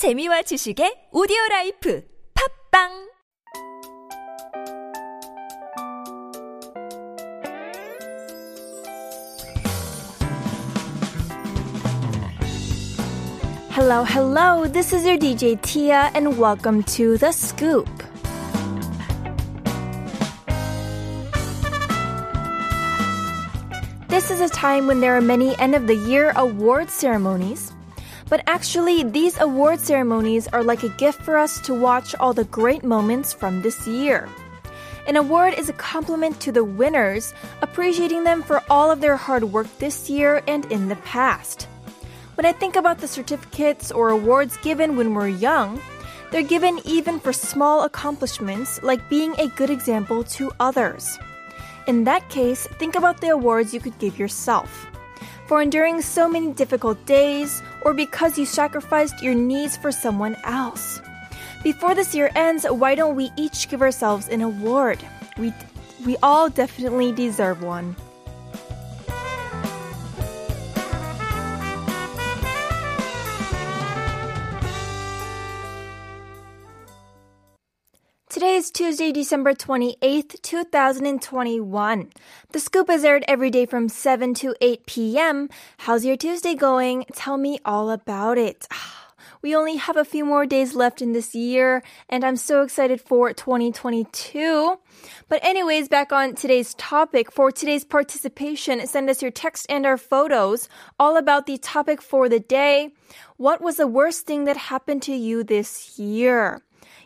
재미와 지식의 오디오 라이프 팟빵 Hello, hello. This is your DJ Tia, and welcome to The Scoop. This is a time when there are many end of the year award ceremonies, but actually, these award ceremonies are like a gift for us to watch all the great moments from this year. An award is a compliment to the winners, appreciating them for all of their hard work this year and in the past. When I think about the certificates or awards given when we're young, they're given even for small accomplishments like being a good example to others. In that case, think about the awards you could give yourself. For enduring so many difficult days, or because you sacrificed your needs for someone else. Before this year ends, why don't we each give ourselves an award? We, we all definitely deserve one. Today is Tuesday, December 28th, 2021. The scoop is aired every day from 7 to 8 p.m. How's your Tuesday going? Tell me all about it. We only have a few more days left in this year, and I'm so excited for 2022. But anyways, back on today's topic. For today's participation, send us your text and our photos all about the topic for the day. What was the worst thing that happened to you this year?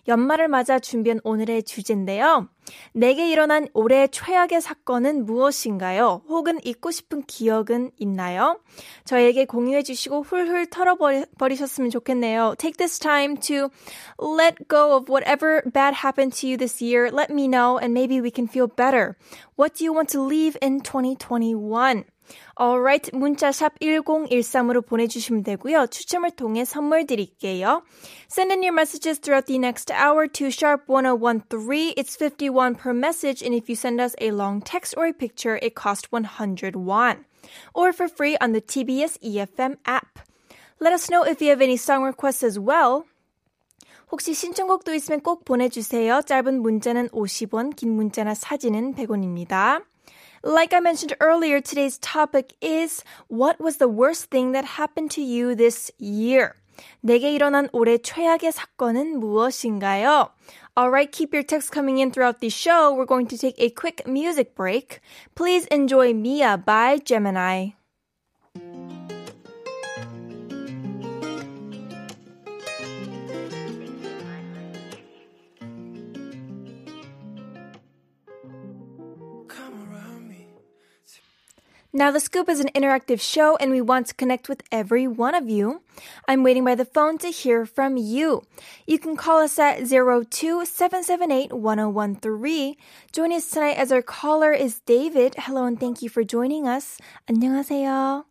연말을 맞아 준비한 오늘의 주제인데요. 내게 일어난 올해 최악의 사건은 무엇인가요? 혹은 잊고 싶은 기억은 있나요? 저에게 공유해 주시고 훌훌 털어버리셨으면 좋겠네요. Take this time to let go of whatever bad happened to you this year. Let me know and maybe we can feel better. What do you want to leave in 2021? Alright, 문자샵 1013으로 보내주시면 되고요. 추첨을 통해 선물 드릴게요. Send in your messages throughout the next hour to sharp 1013. It's 51 per message, and if you send us a long text or a picture, it costs 100 won. Or for free on the TBS EFM app. Let us know if you have any song requests as well. 혹시 신청곡도 있으면 꼭 보내주세요. 짧은 문자는 50원, 긴 문자나 사진은 100원입니다. Like I mentioned earlier, today's topic is what was the worst thing that happened to you this year? 내게 일어난 올해 최악의 사건은 무엇인가요? Alright, keep your texts coming in throughout the show. We're going to take a quick music break. Please enjoy Mia by Gemini. Now, The Scoop is an interactive show and we want to connect with every one of you. I'm waiting by the phone to hear from you. You can call us at 02-778-1013. Join us tonight as our caller is David. Hello and thank you for joining us. 안녕하세요.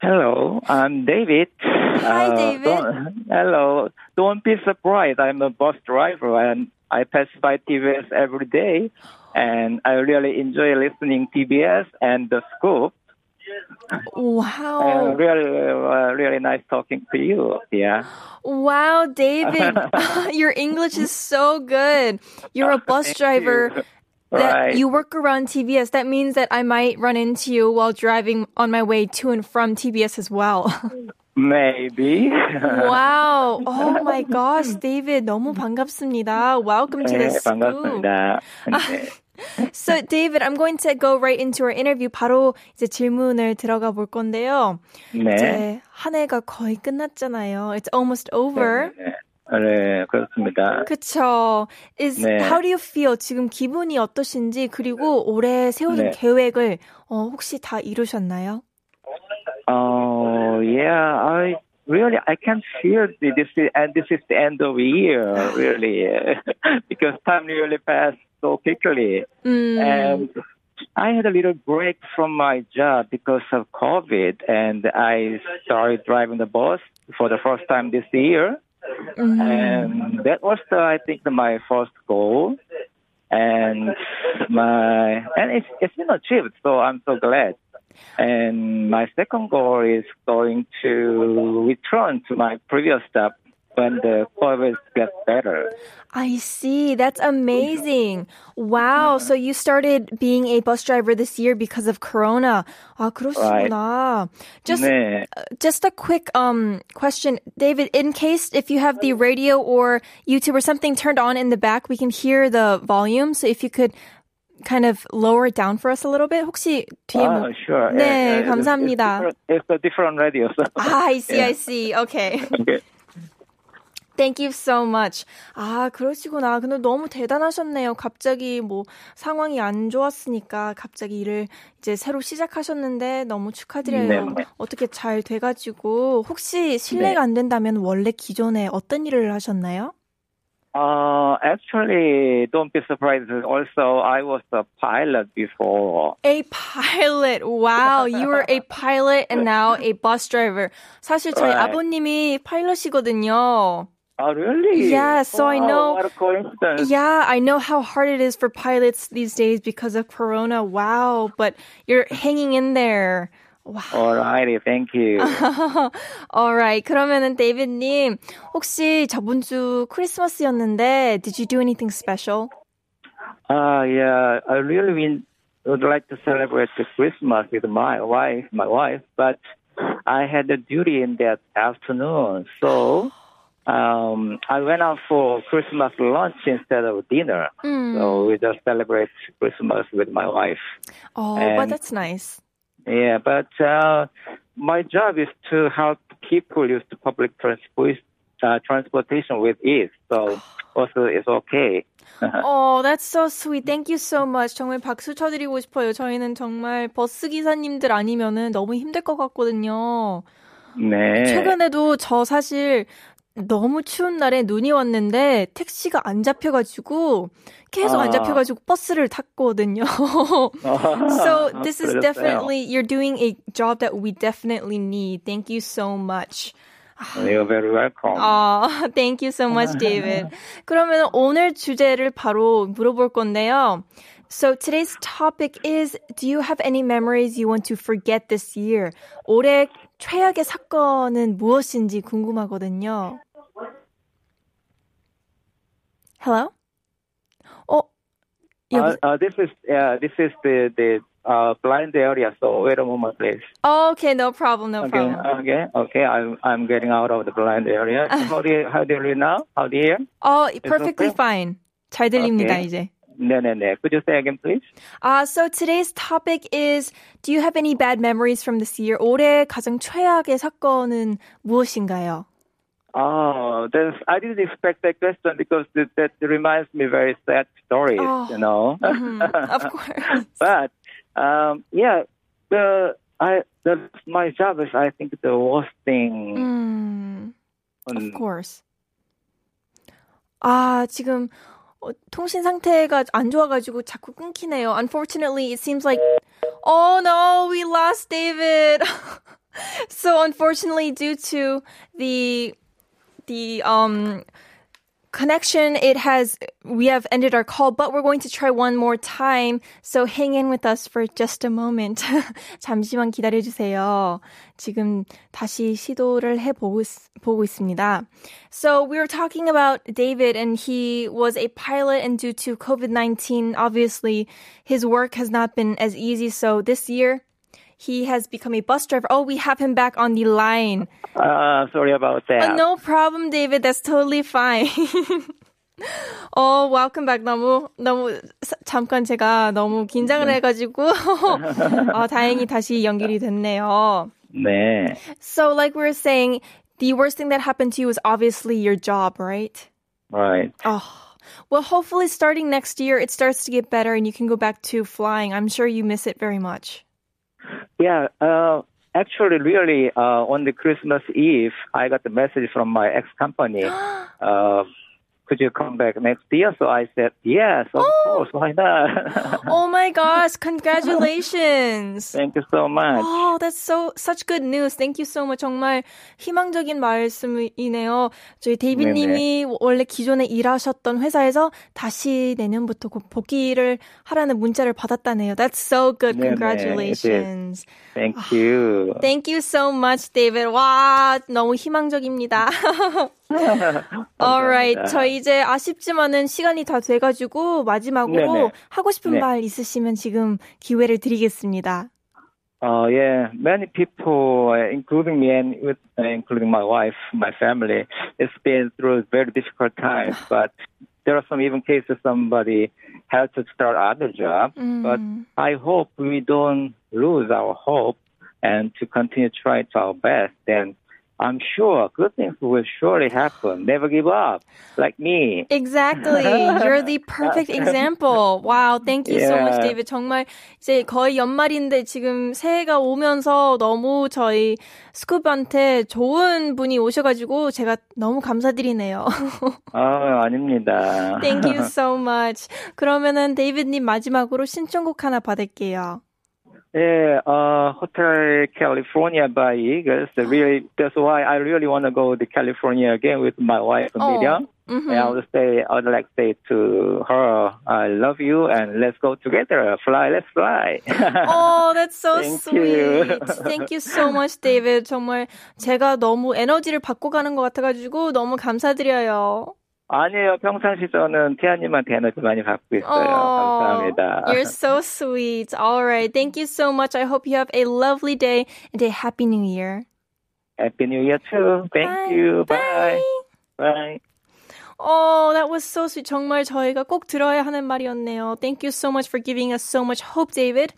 Hello, I'm David. Hi, uh, David. Don't, hello. Don't be surprised. I'm a bus driver and I pass by TBS every day And I really enjoy listening TBS and the scoop. Wow. And really, uh, really nice talking to you. Yeah. Wow, David. Your English is so good. You're a bus Thank driver. you. That Right. you work around TBS. That means that I might run into you while driving on my way to and from TBS as well. Maybe. wow. Oh my gosh, David. 너무 반갑습니다. Welcome to the 네, scoop. 반갑습니다. 네. So, David, I'm going to go right into our interview. 바로 이제 질문을 들어가 볼 건데요. 네. 이제 한 해가 거의 끝났잖아요. It's almost over. 네. 네, 그렇습니다. 그쵸. Is 네. how do you feel? 지금 기분이 어떠신지 그리고 올해 세우는 네. 계획을 어, 혹시 다 이루셨나요? Oh yeah, I really I can feel the- this is and this is the end of the year really because time really passed so quickly. 음, and I had a little break from my job because of COVID and I started driving the bus for the first time this year. 음. and that was the, I think the, my first goal. And my and it's it's been achieved so I'm so glad And my second goal is going to return to my previous job when the COVID gets better. I see. That's amazing. Wow. So you started being a bus driver this year because of Corona. 아, 그러시구나. Just, 네. just a quick, um, question. David, in case if you have the radio or YouTube or something turned on in the back, we can hear the volume. So if you could kind of lower it down for us a little bit. 혹시 뒤에 Ah, 뭐. sure. 네, Yeah, yeah, 감사합니다. It's, it's a different radio. So. Ah, I see, I Yeah. see. Okay. Okay. Thank you so much. 아, 그러시구나. 근데 너무 대단하셨네요. 갑자기 뭐 상황이 안 좋았으니까 갑자기 일을 이제 새로 시작하셨는데 너무 축하드려요. 네. 어떻게 잘 돼가지고 혹시 실례가 네. 안 된다면 원래 기존에 어떤 일을 하셨나요? Uh, actually, don't be surprised. Also, I was a pilot before. A pilot. Wow, you were a pilot and now a bus driver. 사실 저희 Right. 아버님이 파일럿이거든요. Oh, really? Yeah, so I Wow, know- What a coincidence. Yeah, I know how hard it is for pilots these days because of Corona. Wow, but you're hanging in there. Wow. Alrighty, thank you. Alright. 그러면은 데이비드님 혹시 저번 주 크리스마스였는데 did you do anything special? Uh, yeah, I really mean, would like to celebrate the Christmas with my wife, my wife, but I had a duty in that afternoon. So, um, I went out for Christmas lunch instead of dinner. So we just celebrate Christmas with my wife. Oh, but And- that's nice. Yeah, but uh, my job is to help people use the public transport, uh, transportation with ease. So also it's okay. Oh, that's so sweet. Thank you so much. 정말 박수 쳐드리고 싶어요. 저희는 정말 버스 기사님들 아니면은 너무 힘들 것 같거든요. 네. 최근에도 저 사실 너무 추운 날에 눈이 왔는데 택시가 안 잡혀가지고 계속 안 아. 잡혀가지고 버스를 탔거든요. so this is 그러셨어요. definitely you're doing a job that we definitely need. Thank you so much. You're very welcome. 아, thank you so much, David. 그러면 오늘 주제를 바로 물어볼 건데요. So today's topic is Do you have any memories you want to forget this year? 올해 최악의 사건은 무엇인지 궁금하거든요. Hello? 어, Uh, 여보, uh, this is uh, this is the the uh, blind area. So wait a moment, please. okay, no problem, no Okay, problem. okay, okay. I'm I'm getting out of the blind area. How do you how do you hear now? How do you hear? 어, perfectly okay? fine. 잘 들립니다, Okay. 이제. No, no, no. Could you say again, please? Uh, so today's topic is Do you have any bad memories from this year? 올해 가장 최악의 사건은 무엇인가요? Oh, that's, I didn't expect that question because that, that reminds me very sad stories, Oh. you know. Mhm, of course. but um, yeah, the I the my job is I think the worst thing. 음, of on- course. 아, 지금 어, 통신 상태가 안 좋아가지고 자꾸 끊기네요. Unfortunately, it seems like Oh no, we lost David. so unfortunately, due to the the um connection it has we have ended our call but we're going to try one more time so hang in with us for just a moment 잠시만 기다려 주세요 지금 다시 시도를 해 보고 보고 있습니다 so we were talking about David and he was a pilot and due to COVID-19 obviously his work has not been as easy so this year he has become a bus driver oh we have him back on the line Uh, sorry about Uh, that. no problem, David. That's totally fine. 어, welcome back. 너무, 너무, 사- 잠깐 제가 너무 긴장을 해가지고, 어, 다행히 다시 연결이 됐네요. 네. So, like we were saying, the worst thing that happened to you was obviously your job, right? Right. Oh, well, hopefully starting next year, it starts to get better and you can go back to flying. I'm sure you miss it very much. Yeah. Uh, actually, really, uh, on the Christmas Eve, I got the message from my ex company. uh, could you come back next year? So I said, yes, of Oh. course, why not? oh my gosh, congratulations. Thank you so much. Oh, that's so such good news. Thank you so much. 정말 희망적인 말씀이네요. 저희 데이비님이 원래 기존에 일하셨던 회사에서 다시 내년부터 곧 복귀를 하라는 문자를 받았다네요. That's so good. Congratulations. Thank you. Thank you so much, David. 와, 너무 희망적입니다. Alright. 저 이제 아쉽지만은 시간이 다 돼가지고 마지막으로 네네. 하고 싶은 네. 말 있으시면 지금 기회를 드리겠습니다. Uh, yeah, many people, uh, including me and with, uh, including my wife, my family, it's been through very difficult times. But there are some even cases somebody had to start other job. But I hope we don't lose our hope and to continue to try to our best. Then I'm sure good things will surely happen. Never give up, like me. Exactly. You're the perfect example. Wow. Thank you so much, Yeah. David. 정말 이제 거의 연말인데 지금 새해가 오면서 너무 저희 스쿱한테 좋은 분이 오셔가지고 제가 너무 감사드리네요. 아, 아닙니다. Thank you so much. 그러면은 데이비드님 마지막으로 신청곡 하나 받을게요. Yeah, uh, Hotel California by Eagles. The Really, that's why I really want to go to California again with my wife, Oh, Miriam. mhm. And I would say, I would like to say to her, I love you and let's go together. Fly, let's fly. Oh, that's so Thank sweet. you. Thank you so much, David. 정말 제가 너무 에너지를 받고 가는 것 같아가지고 너무 감사드려요. 아니에요. 평상시 저는 태아님한테 에너지 많이 받고 있어요. Oh, 감사합니다. You're so sweet. All right. Thank you so much. I hope you have a lovely day and a happy new year. Happy New Year too. Thank Bye. you. Bye. Bye. Oh, that was so sweet. 정말 저희가 꼭 들어야 하는 말이었네요. Thank you so much for giving us so much hope, David.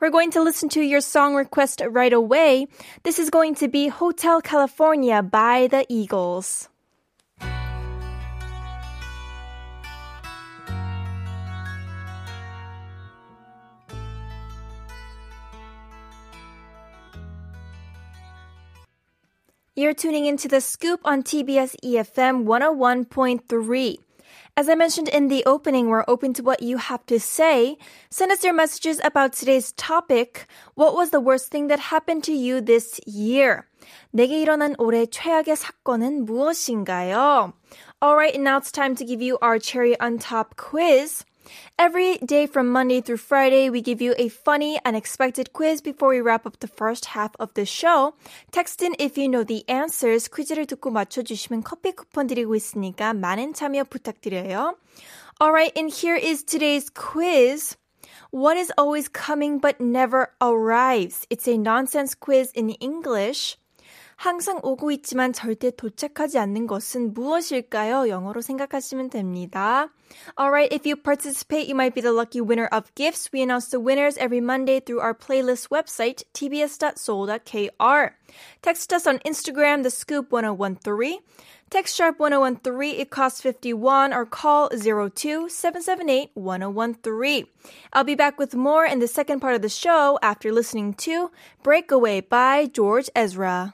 We're going to listen to your song request right away. This is going to be Hotel California by the Eagles. You're tuning into the scoop on TBS EFM 101.3. As I mentioned in the opening, we're open to what you have to say. Send us your messages about today's topic. What was the worst thing that happened to you this year? 내게 일어난 올해 최악의 사건은 무엇인가요? Alright, now it's time to give you our cherry on top quiz. Every day from Monday through Friday, we give you a funny, unexpected quiz before we wrap up the first half of the show. Text in if you know the answers. 퀴즈를 듣고 맞춰주시면 커피 쿠폰 드리고 있으니까 많은 참여 부탁드려요. Alright, and here is today's quiz. What is always coming but never arrives? It's a nonsense quiz in English. 항상 오고 있지만 절대 도착하지 않는 것은 무엇일까요? 영어로 생각하시면 됩니다. Alright, if you participate, you might be the lucky winner of gifts. We announce the winners every Monday through our playlist website, tbs.seoul.kr. Text us on Instagram, the scoop 1013. Text sharp 1013, it costs 51, or call 02 778 1013. I'll be back with more in the second part of the show after listening to Breakaway by George Ezra.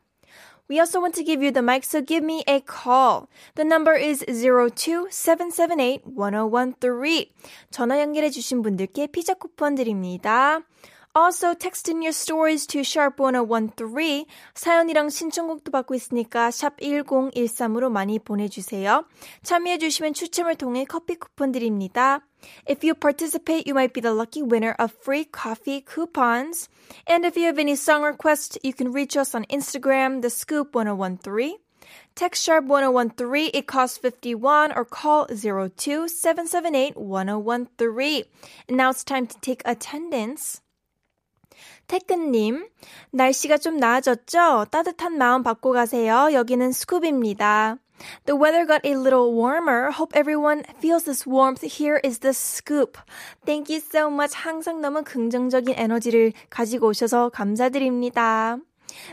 We also want to give you the mic, so give me a call. The number is 02-778-1013. 전화 연결해 주신 분들께 피자 쿠폰 드립니다. Also, text in your stories to sharp1013. 사연이랑 신청곡도 받고 있으니까 샵 1013으로 많이 보내주세요. 참여해 주시면 추첨을 통해 커피 쿠폰 드립니다. If you participate, you might be the lucky winner of free coffee coupons. And if you have any song requests, you can reach us on Instagram, the scoop 1013. Text sharp 1013, it costs 51, or call 02 778 1013. And now it's time to take attendance. 태근님, 날씨가 좀 나아졌죠? 따뜻한 마음 받고 가세요. 여기는 스쿱입니다. The weather got a little warmer. Hope everyone feels this warmth. Here is the scoop. Thank you so much. 항상 너무 긍정적인 에너지를 가지고 오셔서 감사드립니다.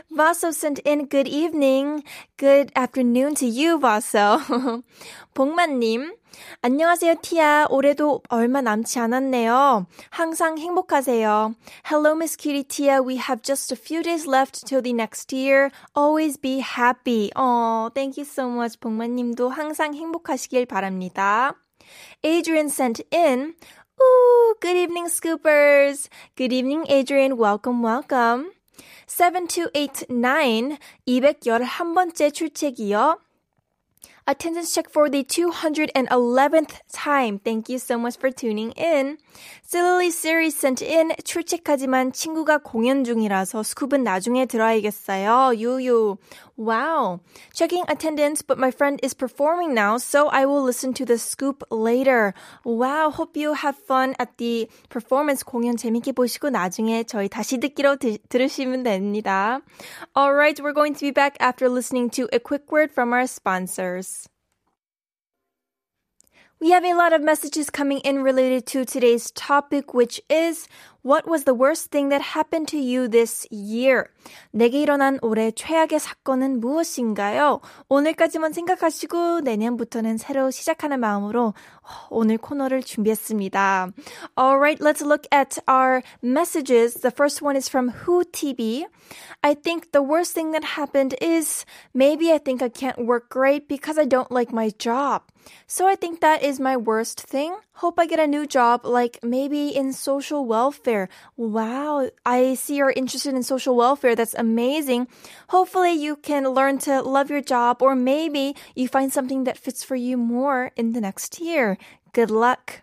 Vaso sent in good evening. Good afternoon to you, Vaso. 복만님, 안녕하세요, 티아. 올해도 얼마 남지 않았네요. 항상 행복하세요. Hello, Miss Cutie Tia. We have just a few days left till the next year. Always be happy. Oh, thank you so much. 복만님도 항상 행복하시길 바랍니다. Adrian sent in, Ooh, good evening, scoopers. Good evening, Adrian. Welcome, welcome. 7289, 211번째 출첵이요. Attendance check for the 211th time. Thank you so much for tuning in. Silly Series sent in 출첵하지만 친구가 공연 중이라서 스쿱은 나중에 들어야겠어요. 유유. Wow. Checking attendance, but my friend is performing now, so I will listen to the scoop later. Wow. Hope you have fun at the performance 공연 재밌게 보시고 나중에 저희 다시 듣기로 드, 들으시면 됩니다. Alright, we're going to be back after listening to a quick word from our sponsors. We have a lot of messages coming in related to today's topic, which is what was the worst thing that happened to you this year? 내게 일어난 올해 최악의 사건은 무엇인가요? 오늘까지만 생각하시고 내년부터는 새로 시작하는 마음으로 오늘 코너를 준비했습니다. Alright, let's look at our messages. The first one is from Who TV. I think the worst thing that happened is maybe I think I can't work great because I don't like my job. So I think that is my worst thing. Hope I get a new job, like maybe in social welfare. Wow, I see you're interested in social welfare. That's amazing. Hopefully you can learn to love your job or maybe you find something that fits for you more in the next year. Good luck.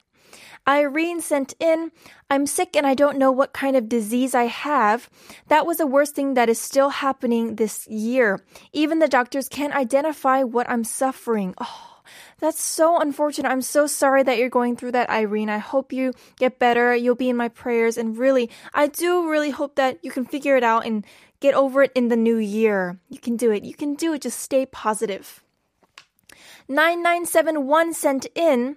Irene sent in, I'm sick and I don't know what kind of disease I have. That was the worst thing that is still happening this year. Even the doctors can't identify what I'm suffering. Oh. That's so unfortunate. I'm so sorry that you're going through that, Irene. I hope you get better. You'll be in my prayers. And really, I do really hope that you can figure it out and get over it in the new year. You can do it. You can do it. Just stay positive. 9971 sent in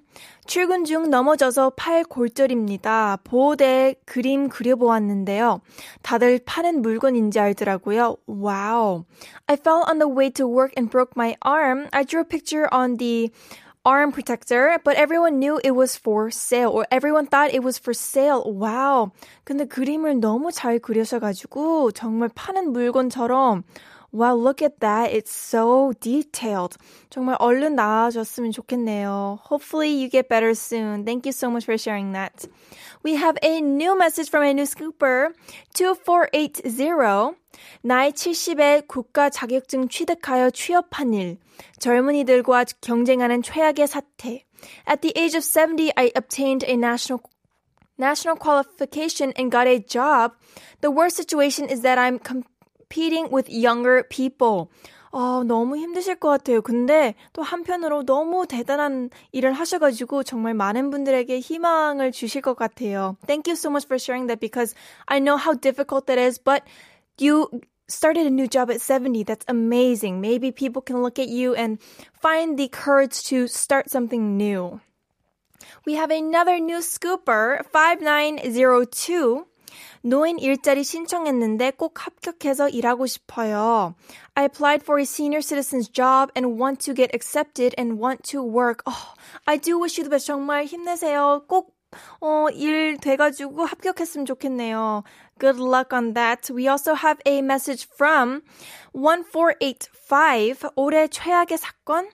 출근 중 넘어져서 팔 골절입니다. 보호대 그림 그려보았는데요. 다들 파는 물건인지 알더라고요. Wow. I fell on the way to work and broke my arm. I drew a picture on the arm protector, but everyone knew it was for sale or everyone thought it was for sale. Wow. 근데 그림을 너무 잘 그려셔가지고 정말 파는 물건처럼 Wow, look at that. It's so detailed. 정말 얼른 나아졌으면 좋겠네요. Hopefully you get better soon. Thank you so much for sharing that. We have a new message from a new scooper. 2480. 나이 70에 국가 자격증 취득하여 취업한 일. 젊은이들과 경쟁하는 최악의 사태. At the age of 70, I obtained a national national qualification and got a job. The worst situation is that I'm com- competing with younger people. 어, 너무 힘드실 것 같아요. 근데 또 한편으로 너무 대단한 일을 하셔가지고 정말 많은 분들에게 희망을 주실 것 같아요. Thank you so much for sharing that because I know how difficult that is, but you started a new job at 70. That's amazing. Maybe people can look at you and find the courage to start something new. We have another new scooper, 5902. 노인 일자리 신청했는데 꼭 합격해서 일하고 싶어요. I applied for a senior citizen's job and want to get accepted and want to work. Oh, I do wish you the best. 정말 힘내세요. 꼭 어, 일 돼가지고 합격했으면 좋겠네요. Good luck on that. We also have a message from 1485. 올해 최악의 사건?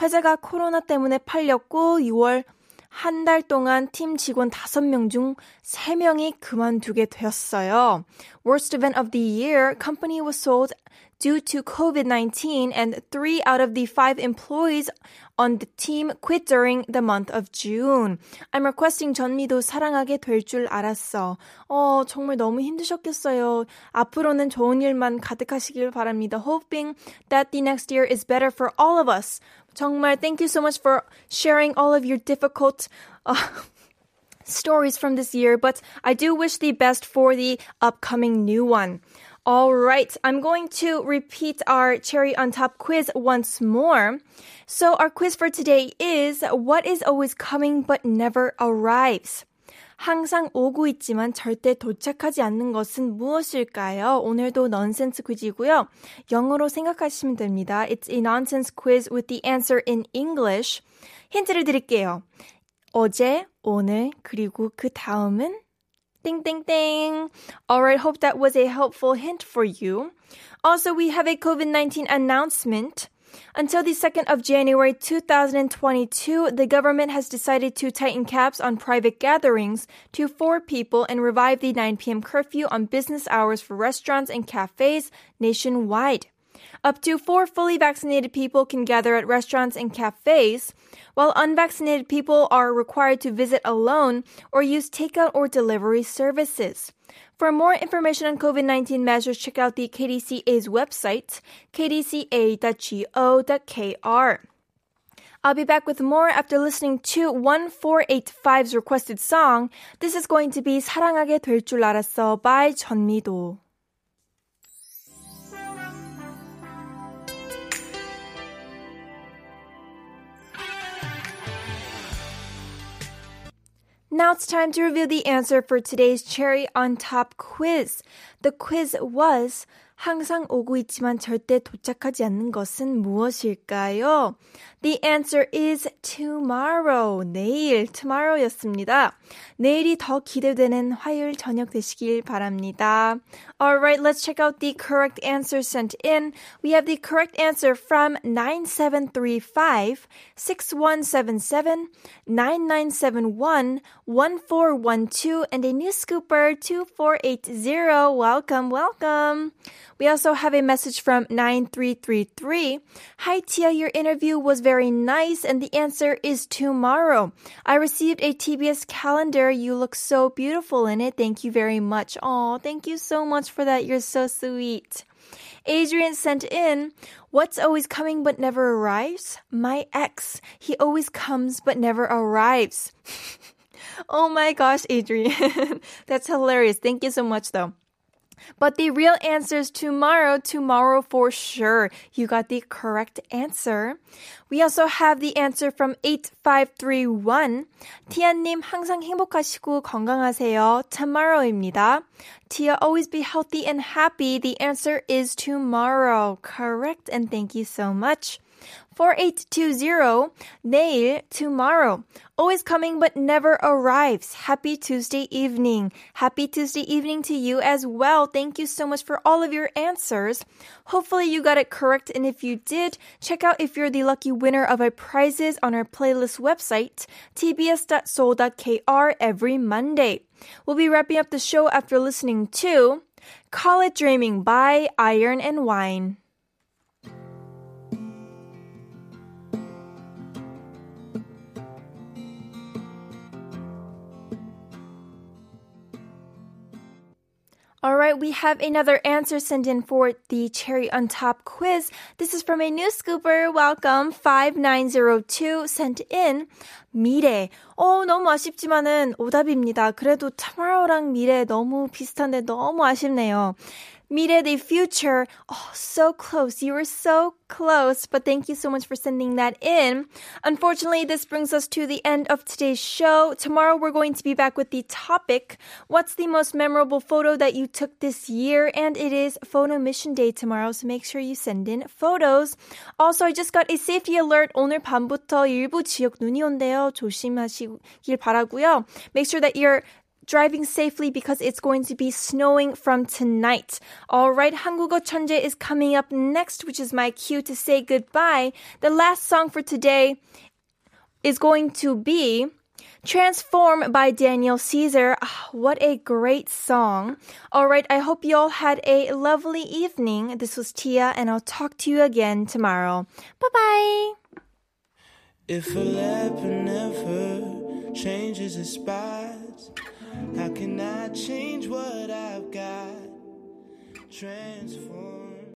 회사가 코로나 때문에 팔렸고 6월 한달 동안 팀 직원 5명 중 3명이 그만두게 되었어요. Worst event of the year, company was sold due to COVID-19 and three out of the five employees on the team quit during the month of June. I'm requesting 전미도 사랑하게 될 줄 알았어. 어, 정말 너무 힘드셨겠어요. 앞으로는 좋은 일만 가득하시길 바랍니다. Hoping that the next year is better for all of us. 정말 thank you so much for sharing all of your difficult uh, stories from this year, but I do wish the best for the upcoming new one. All right, I'm going to repeat our cherry on top quiz once more. So, our quiz for today is What is always coming but never arrives? 항상 오고 있지만 절대 도착하지 않는 것은 무엇일까요? 오늘도 nonsense 퀴즈이고요. 영어로 생각하시면 됩니다. It's a nonsense quiz with the answer in English. 힌트를 드릴게요. 어제, 오늘, 그리고 그 다음은 Ding, ding, ding. All right, hope that was a helpful hint for you. Also, we have a COVID 19 announcement. Until the 2nd of January 2022, the government has decided to tighten caps on private gatherings to four people and revive the 9 p.m. curfew on business hours for restaurants and cafes nationwide. Up to four fully vaccinated people can gather at restaurants and cafes, while unvaccinated people are required to visit alone or use takeout or delivery services. For more information on COVID 19 measures, check out the KDCA's website, kdca.go.kr. I'll be back with more after listening to 1485's requested song. This is going to be 사랑하게 될 줄 알았어 by 전미도. Now it's time to reveal the answer for today's cherry on top quiz. The quiz was 항상 오고 있지만 절대 도착하지 않는 것은 무엇일까요? The answer is tomorrow. 내일, tomorrow였습니다. 내일이 더 기대되는 화요일 저녁 되시길 바랍니다. Alright, let's check out the correct answer sent in. We have the correct answer from 9735, 6177, 9971, 1412, and a new scooper 2480. Welcome, welcome. We also have a message from 9333. Hi Tia, your interview was very nice and the answer is tomorrow. I received a TBS calendar. You look so beautiful in it. Thank you very much. Oh, thank you so much for that. You're so sweet. Adrian sent in, What's always coming but never arrives? My ex. He always comes but never arrives. oh my gosh, Adrian. That's hilarious. Thank you so much though. But the real answer is tomorrow, tomorrow for sure. You got the correct answer. We also have the answer from 8531. 티아님 항상 행복하시고 건강하세요. Tomorrow입니다. Tia, always be healthy and happy. The answer is tomorrow. Correct and thank you so much. 4820. 내일, tomorrow. Always coming but never arrives. Happy Tuesday evening. Happy Tuesday evening to you as well. Thank you so much for all of your answers. Hopefully you got it correct. And if you did, check out if you're the lucky winner of our prizes on our playlist website, tbs.seoul.kr every Monday. We'll be wrapping up the show after listening to Call It Dreaming by Iron and Wine. All right, we have another answer sent in for the cherry on top quiz. This is from a new scooper. Welcome 5902 sent in 미래. 어, 너무 아쉽지만은 오답입니다. 그래도 tomorrow랑 미래 너무 비슷한데 너무 아쉽네요. Mire the future. Oh, so close. You were so close, but thank you so much for sending that in. Unfortunately, this brings us to the end of today's show. Tomorrow we're going to be back with the topic, what's the most memorable photo that you took this year? And it is photo mission day tomorrow, so make sure you send in photos. Also, I just got a safety alert. 오늘 밤부터 일부 지역 눈이 온대요. 조심하시길 바라고요. Make sure that you're driving safely because it's going to be snowing from tonight. All right, 한국어 천재 is coming up next, which is my cue to say goodbye. The last song for today is going to be Transform by Daniel Caesar. Oh, what a great song. All right, I hope you all had a lovely evening. This was Tia, and I'll talk to you again tomorrow. Bye bye. If a leopard never changes its spots. How can I change what I've got? Transform.